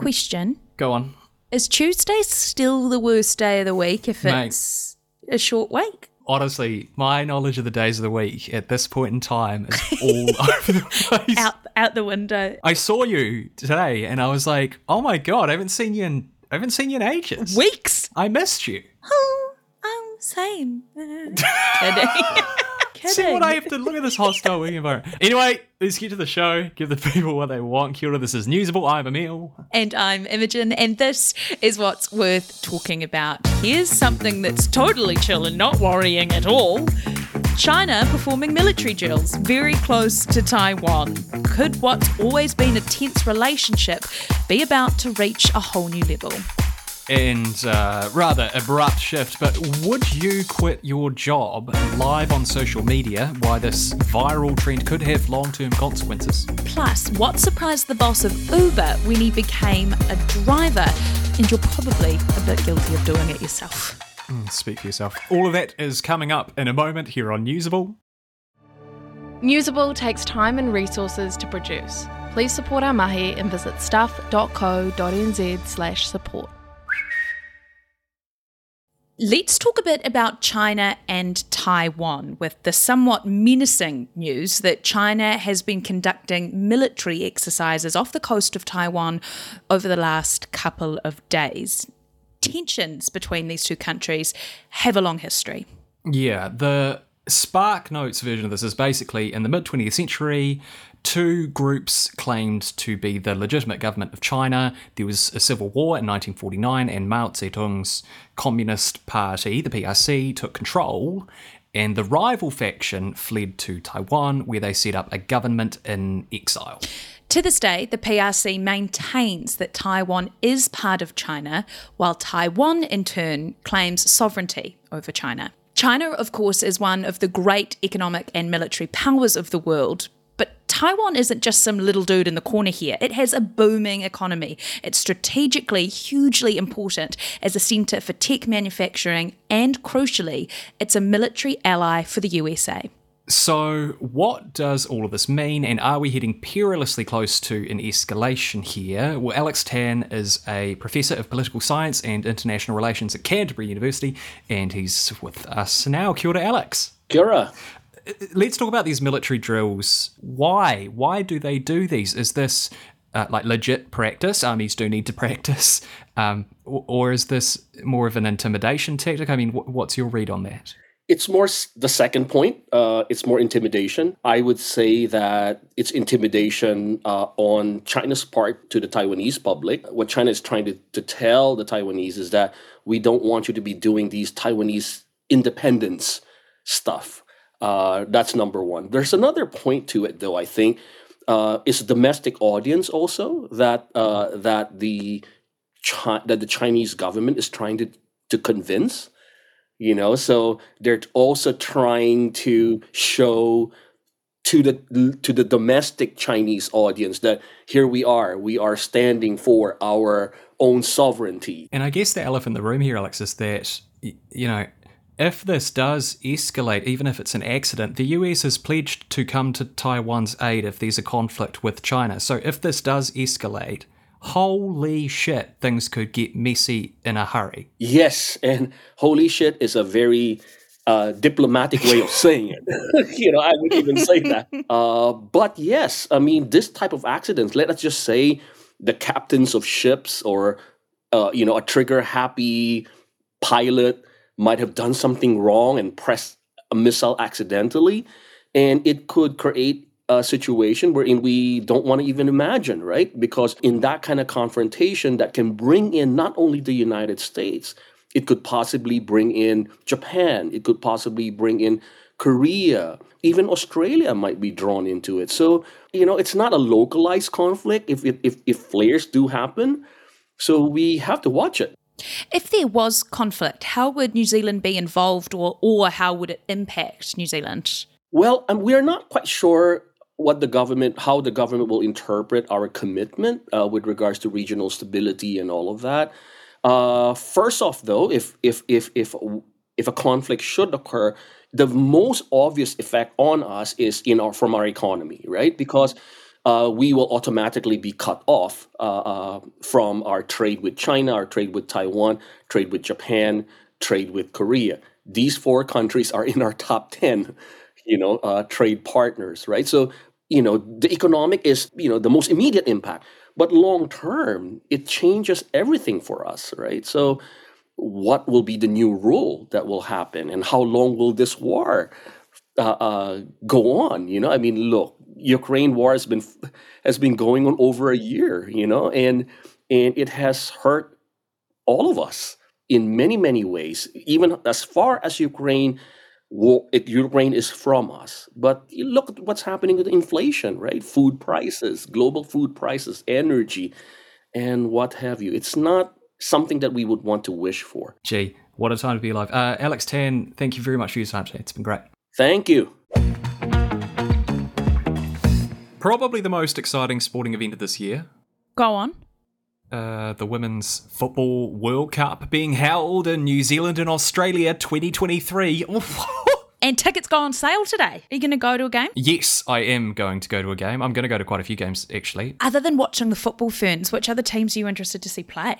Question Go on. Is Tuesday still the worst day of the week if Mate. it's a short week? Honestly, my knowledge of the days of the week at this point in time is all over the place. Out out the window. I saw you today and I was like, oh my god, I haven't seen you in I haven't seen you in ages. Weeks? I missed you. Oh, I'm same. Kidding. See what I have to look at this hostile work environment. Anyway, let's get to the show. Give the people what they want. Kia ora, this is Newsable. I'm Emil. And I'm Imogen, and this is what's worth talking about. Here's something that's totally chill and not worrying at all. China performing military drills very close to Taiwan. Could what's always been a tense relationship be about to reach a whole new level? And uh, rather abrupt shift, but would you quit your job live on social media? Why this viral trend could have long term consequences. Plus, what surprised the boss of Uber when he became a driver? And you're probably a bit guilty of doing it yourself. Speak for yourself. All of that is coming up in a moment here on Newsable. Newsable takes time and resources to produce. Please support our mahi and visit stuff.co.nz slash support. Let's talk a bit about China and Taiwan with the somewhat menacing news that China has been conducting military exercises off the coast of Taiwan over the last couple of days. Tensions between these two countries have a long history. Yeah, the Spark Notes version of this is basically in the mid 20th century, two groups claimed to be the legitimate government of China. There was a civil war in 1949, and Mao Zedong's Communist Party, the PRC, took control. And the rival faction fled to Taiwan, where they set up a government in exile. To this day, the PRC maintains that Taiwan is part of China, while Taiwan, in turn, claims sovereignty over China. China, of course, is one of the great economic and military powers of the world. But Taiwan isn't just some little dude in the corner here. It has a booming economy. It's strategically hugely important as a centre for tech manufacturing, and crucially, it's a military ally for the USA. So, what does all of this mean, and are we heading perilously close to an escalation here? Well, Alex Tan is a professor of political science and international relations at Canterbury University, and he's with us now. Kia ora, Alex. Kia ora. Let's talk about these military drills. Why? Why do they do these? Is this uh, like legit practice? Armies do need to practice, um, or, or is this more of an intimidation tactic? I mean, wh- what's your read on that? It's more the second point. Uh, it's more intimidation. I would say that it's intimidation uh, on China's part to the Taiwanese public. What China is trying to, to tell the Taiwanese is that we don't want you to be doing these Taiwanese independence stuff. Uh, that's number one. There's another point to it, though. I think uh, it's a domestic audience also that uh, that the Chi- that the Chinese government is trying to to convince you know so they're also trying to show to the to the domestic chinese audience that here we are we are standing for our own sovereignty And I guess the elephant in the room here, Alex, is that, you know, if this does escalate, even if it's an accident, the US has pledged to come to Taiwan's aid if there's a conflict with China. So if this does escalate, holy shit, things could get messy in a hurry. yes and holy shit is a very uh, diplomatic way of saying it you know i would even say that uh, but yes i mean this type of accidents let us just say the captains of ships or uh, you know a trigger happy pilot might have done something wrong and pressed a missile accidentally and it could create a situation wherein we don't want to even imagine right? Because in that kind of confrontation that can bring in not only the united states it could possibly bring in japan it could possibly bring in korea even australia might be drawn into it. So you know it's not a localized conflict if if, if, if flares do happen so we have to watch it. If there was conflict, how would New Zealand be involved or, or how would it impact New Zealand? Well, um, we are not quite sure what the government, how the government will interpret our commitment uh, with regards to regional stability and all of that. Uh, first off, though, if if if if if a conflict should occur, the most obvious effect on us is in our from our economy, right? Because uh, we will automatically be cut off uh, uh, from our trade with China, our trade with Taiwan, trade with Japan, trade with Korea. These four countries are in our top 10, you know, uh, trade partners, right? So, you know, the economic is, you know, the most immediate impact. But long term, it changes everything for us, right? So, what will be the new rule that will happen, and how long will this war uh, uh, go on? You know, I mean, look, Ukraine war has been has been going on over a year, you know, and and it has hurt all of us in many many ways. Even as far as Ukraine, war, it, Ukraine is from us. But you look at what's happening with inflation, right? Food prices, global food prices, energy, and what have you. It's not something that we would want to wish for. Gee, what a time to be alive. Uh, Alex Tan, thank you very much for your time today. It's been great. Thank you. Probably the most exciting sporting event of this year. Go on. Uh, the Women's Football World Cup being held in New Zealand and Australia 2023. And tickets go on sale today. Are you going to go to a game? yes, I am going to go to a game. I'm going to go to quite a few games, actually. Other than watching the football ferns, which other teams are you interested to see play?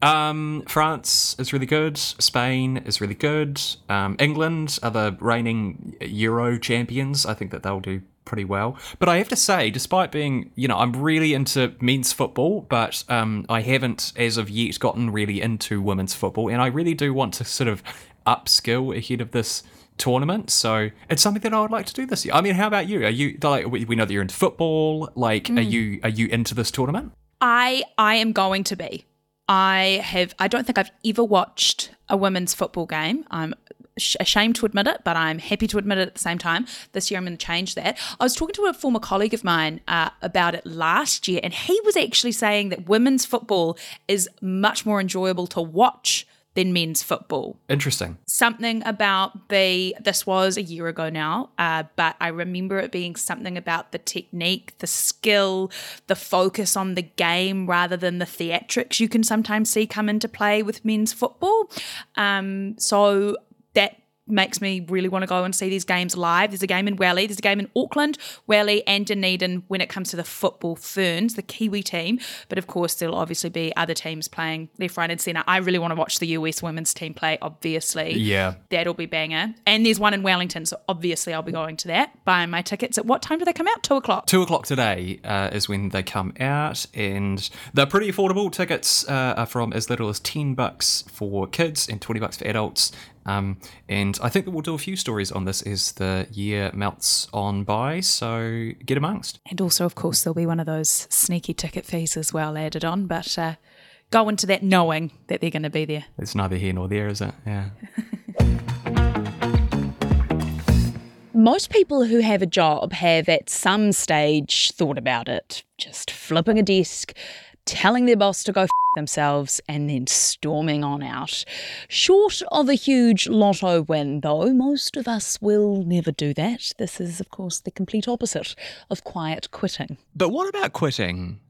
Um, France is really good. Spain is really good. Um, England are the reigning Euro champions. I think that they'll do pretty well. But I have to say, despite being, you know, I'm really into men's football, but um, I haven't as of yet gotten really into women's football, and I really do want to sort of upskill ahead of this tournament. So it's something that I would like to do this year. I mean, how about you? Are you like we know that you're into football? Like, are you are you into this tournament? I I am going to be. I have. I don't think I've ever watched a women's football game. I'm ashamed to admit it, but I'm happy to admit it at the same time. This year I'm going to change that. I was talking to a former colleague of mine uh, about it last year, and he was actually saying that women's football is much more enjoyable to watch than men's football. Interesting. Something about the, this was a year ago now, uh, but I remember it being something about the technique, the skill, the focus on the game rather than the theatrics you can sometimes see come into play with men's football. Um, so makes me really want to go and see these games live. There's a game in Welly, there's a game in Auckland, Welly, and Dunedin when it comes to the football ferns, the Kiwi team. But of course, there'll obviously be other teams playing left, right, and centre. I really want to watch the US women's team play, obviously. Yeah. That'll be banger. And there's one in Wellington, so obviously I'll be going to that, buying my tickets. At what time do they come out? Two o'clock. Two o'clock today uh, is when they come out, and they're pretty affordable. Tickets uh, are from as little as ten bucks for kids and twenty bucks for adults. Um, and I think that we'll do a few stories on this as the year melts on by. So get amongst. And also, of course, there'll be one of those sneaky ticket fees as well added on, but uh, go into that knowing that they're going to be there. It's neither here nor there, is it? Yeah. Most people who have a job have at some stage thought about it, just flipping a desk, telling their boss to go f- themselves, and then storming on out. Short of a huge lotto win, though, most of us will never do that. This is, of course, the complete opposite of quiet quitting. But what about quitting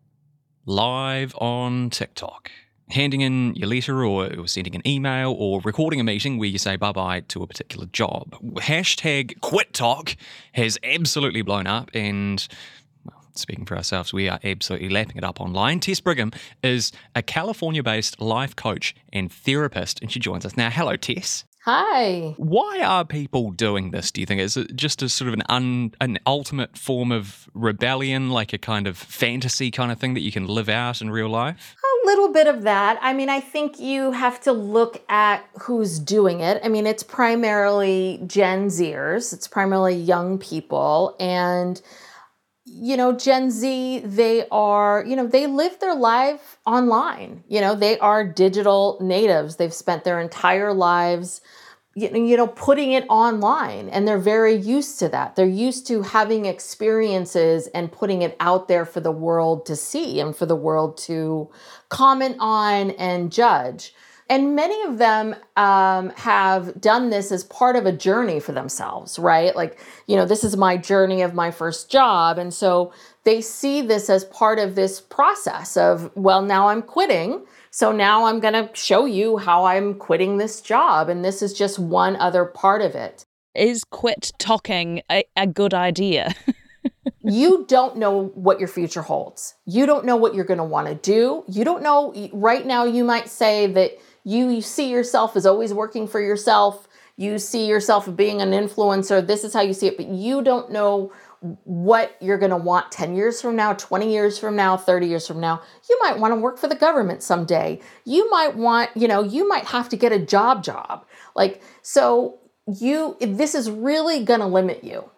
live on TikTok? Handing in your letter or sending an email or recording a meeting where you say bye bye to a particular job. Hashtag QuitTok has absolutely blown up and speaking for ourselves, we are absolutely lapping it up online. Tess Brigham is a California based life coach and therapist, and she joins us now. Hello, Tess. Hi. Why are people doing this? Do you think is it just a sort of an un, an ultimate form of rebellion, like a kind of fantasy kind of thing that you can live out in real life? A little bit of that. I mean, I think you have to look at who's doing it. I mean, it's primarily Gen Zers, it's primarily young people. And, you know, Gen Z, they are, you know, they live their life online. You know, they are digital natives. They've spent their entire lives you know putting it online and they're very used to that they're used to having experiences and putting it out there for the world to see and for the world to comment on and judge and many of them um, have done this as part of a journey for themselves right like you know this is my journey of my first job and so they see this as part of this process of well now i'm quitting so now I'm going to show you how I'm quitting this job. And this is just one other part of it. Is quit talking a, a good idea? you don't know what your future holds. You don't know what you're going to want to do. You don't know right now you might say that you, you see yourself as always working for yourself. You see yourself being an influencer. This is how you see it, but you don't know what you're going to want 10 years from now, 20 years from now, 30 years from now. You might want to work for the government someday. You might want, you know, you might have to get a job job. Like so you this is really going to limit you.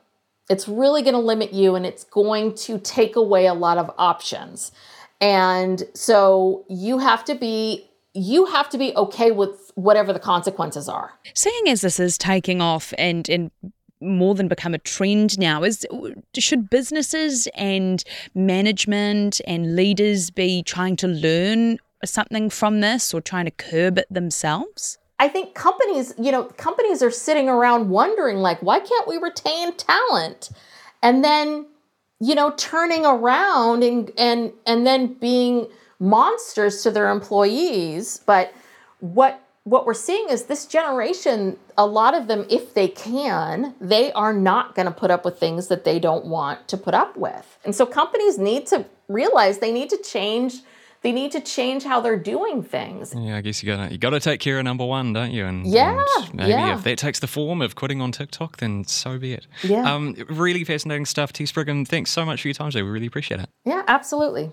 It's really going to limit you and it's going to take away a lot of options. And so you have to be you have to be okay with whatever the consequences are. Seeing as this is taking off and and more than become a trend now is should businesses and management and leaders be trying to learn something from this or trying to curb it themselves I think companies, you know, companies are sitting around wondering like why can't we retain talent? And then, you know, turning around and and and then being monsters to their employees, but what what we're seeing is this generation, a lot of them, if they can, they are not going to put up with things that they don't want to put up with. And so companies need to realize they need to change they need to change how they're doing things. Yeah, I guess you gotta you gotta take care of number one, don't you? And yeah, and maybe yeah. if that takes the form of quitting on TikTok, then so be it. Yeah. Um, really fascinating stuff, Tess Brigham. Thanks so much for your time today. We really appreciate it. Yeah, absolutely.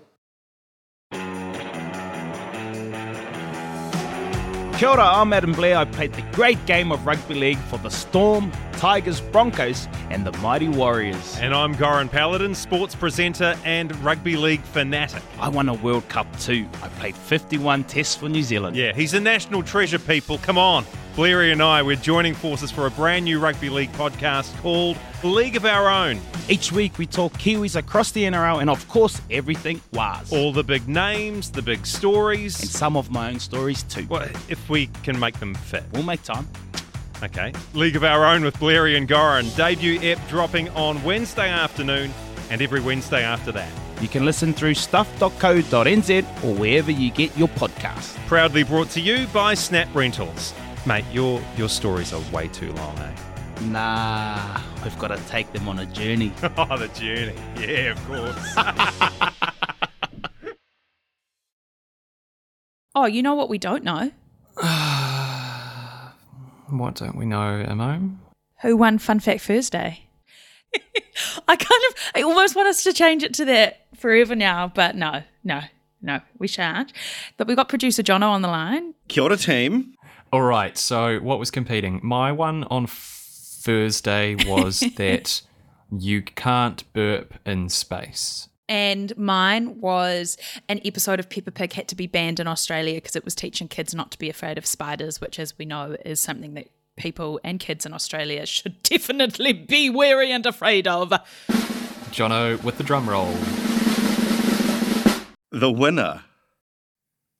Kia ora, I'm Adam Blair. I played the great game of rugby league for the Storm, Tigers, Broncos, and the Mighty Warriors. And I'm Goran Paladin, sports presenter and rugby league fanatic. I won a World Cup too. I played 51 tests for New Zealand. Yeah, he's a national treasure, people. Come on. Blairy and I, we're joining forces for a brand new rugby league podcast called League of Our Own. Each week we talk Kiwis across the NRL and, of course, everything was. All the big names, the big stories. And some of my own stories too. Well, if we can make them fit. We'll make time. Okay. League of Our Own with Blairy and Goran. Debut ep dropping on Wednesday afternoon and every Wednesday after that. You can listen through stuff.co.nz or wherever you get your podcast. Proudly brought to you by Snap Rentals. Mate, your your stories are way too long, eh? Nah, we've got to take them on a journey. oh, the journey. Yeah, of course. oh, you know what we don't know? what don't we know, Imo? Who won Fun Fact Thursday? I kind of, I almost want us to change it to that forever now, but no, no, no, we shan't. But we've got producer Jono on the line. Kia ora, team. All right. So, what was competing? My one on Thursday was that you can't burp in space. And mine was an episode of Peppa Pig had to be banned in Australia because it was teaching kids not to be afraid of spiders, which, as we know, is something that people and kids in Australia should definitely be wary and afraid of. Jono, with the drum roll. The winner,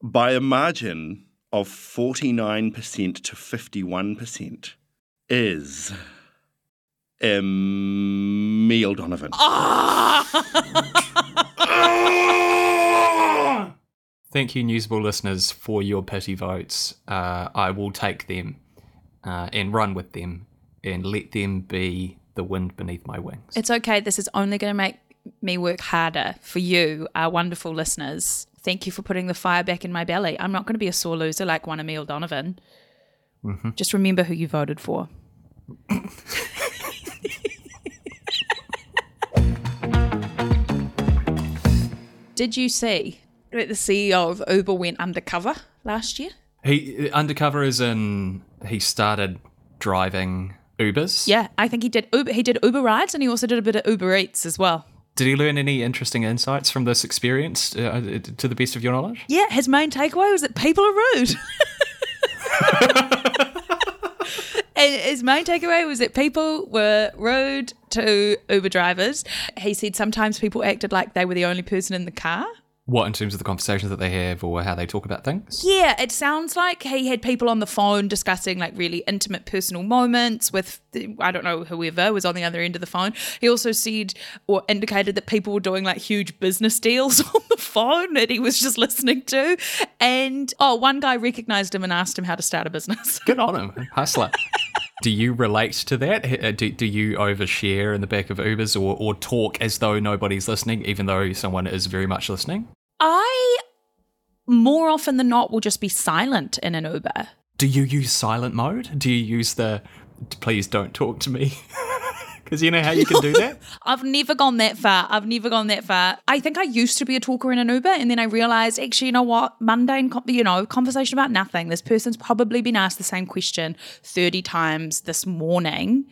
by a margin of 49% to 51%, is Emil Donovan. Thank you, Newsable listeners, for your pity votes. Uh, I will take them uh, and run with them and let them be the wind beneath my wings. It's okay. This is only going to make me work harder for you, our wonderful listeners. Thank you for putting the fire back in my belly. I'm not going to be a sore loser like one Emil Donovan. Mm-hmm. Just remember who you voted for. Did you see that the CEO of Uber went undercover last year? He undercover is in he started driving Ubers. Yeah, I think he did Uber. He did Uber rides, and he also did a bit of Uber Eats as well. Did he learn any interesting insights from this experience, uh, to the best of your knowledge? Yeah, his main takeaway was that people are rude. and his main takeaway was that people were rude to Uber drivers. He said sometimes people acted like they were the only person in the car. What, in terms of the conversations that they have or how they talk about things? Yeah, it sounds like he had people on the phone discussing like really intimate personal moments with, I don't know, whoever was on the other end of the phone. He also said or indicated that people were doing like huge business deals on the phone that he was just listening to. And oh, one guy recognized him and asked him how to start a business. Good on him, hustler. Do you relate to that? Uh, Do, do you overshare in the back of Ubers or, or talk as though nobody's listening, even though someone is very much listening? I more often than not will just be silent in an Uber. Do you use silent mode? Do you use the please don't talk to me? Because you know how you can do that? I've never gone that far. I've never gone that far. I think I used to be a talker in an Uber, and then I realized, actually, you know what? Mundane, con- you know, conversation about nothing. This person's probably been asked the same question 30 times this morning.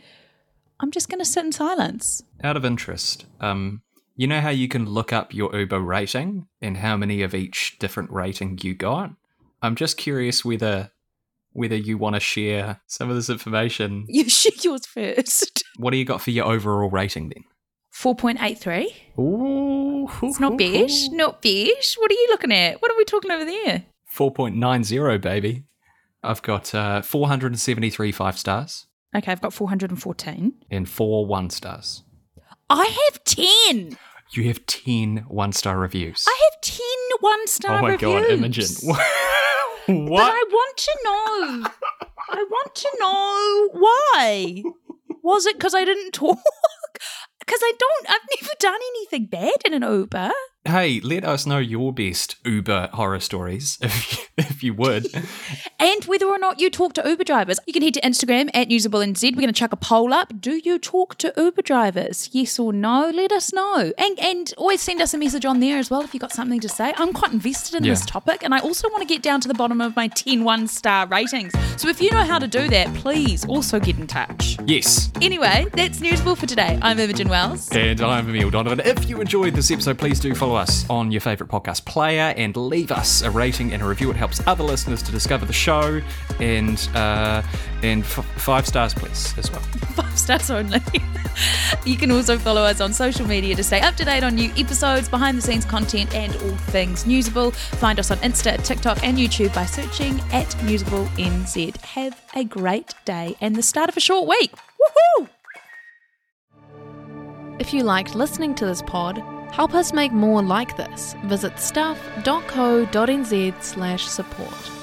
I'm just going to sit in silence. Out of interest, um, you know how you can look up your Uber rating and how many of each different rating you got? I'm just curious whether whether you want to share some of this information. You shoot yours first. What do you got for your overall rating then? 4.83. Ooh, It's not bad. Not bad. What are you looking at? What are we talking over there? 4.90, baby. I've got uh, 473 five stars Okay, I've got 414. and four one stars. I have 10. You have 10 one star reviews. I have 10 one star oh my reviews. god, Imogen. But? I want to know. I want to know why. Was it because I didn't talk? Because I don't, I've never done anything bad in an Uber. Hey, let us know your best Uber horror stories, if you, if you would. And whether or not you talk to Uber drivers. You can head to Instagram at NewsableNZ. We're going to chuck a poll up. Do you talk to Uber drivers? Yes or no? Let us know. And and always send us a message on there as well if you've got something to say. I'm quite invested in Yeah. this topic and I also want to get down to the bottom of my 10 one star ratings. So if you know how to do that, please also get in touch. Yes. Anyway, that's Newsable for today. I'm Imogen Wells. And I'm Emil Donovan. If you enjoyed this episode, please do follow us on your favourite podcast player and leave us a rating and a review. It helps other listeners to discover the show. And uh, and f- five stars, please, as well. five stars only. you can also follow us on social media to stay up to date on new episodes, behind the scenes content, and all things Newsable. Find us on Insta, TikTok, and YouTube by searching at Newsable NZ. Have a great day and the start of a short week. Woohoo! If you liked listening to this pod, help us make more like this. Visit stuff.co.nz slash support.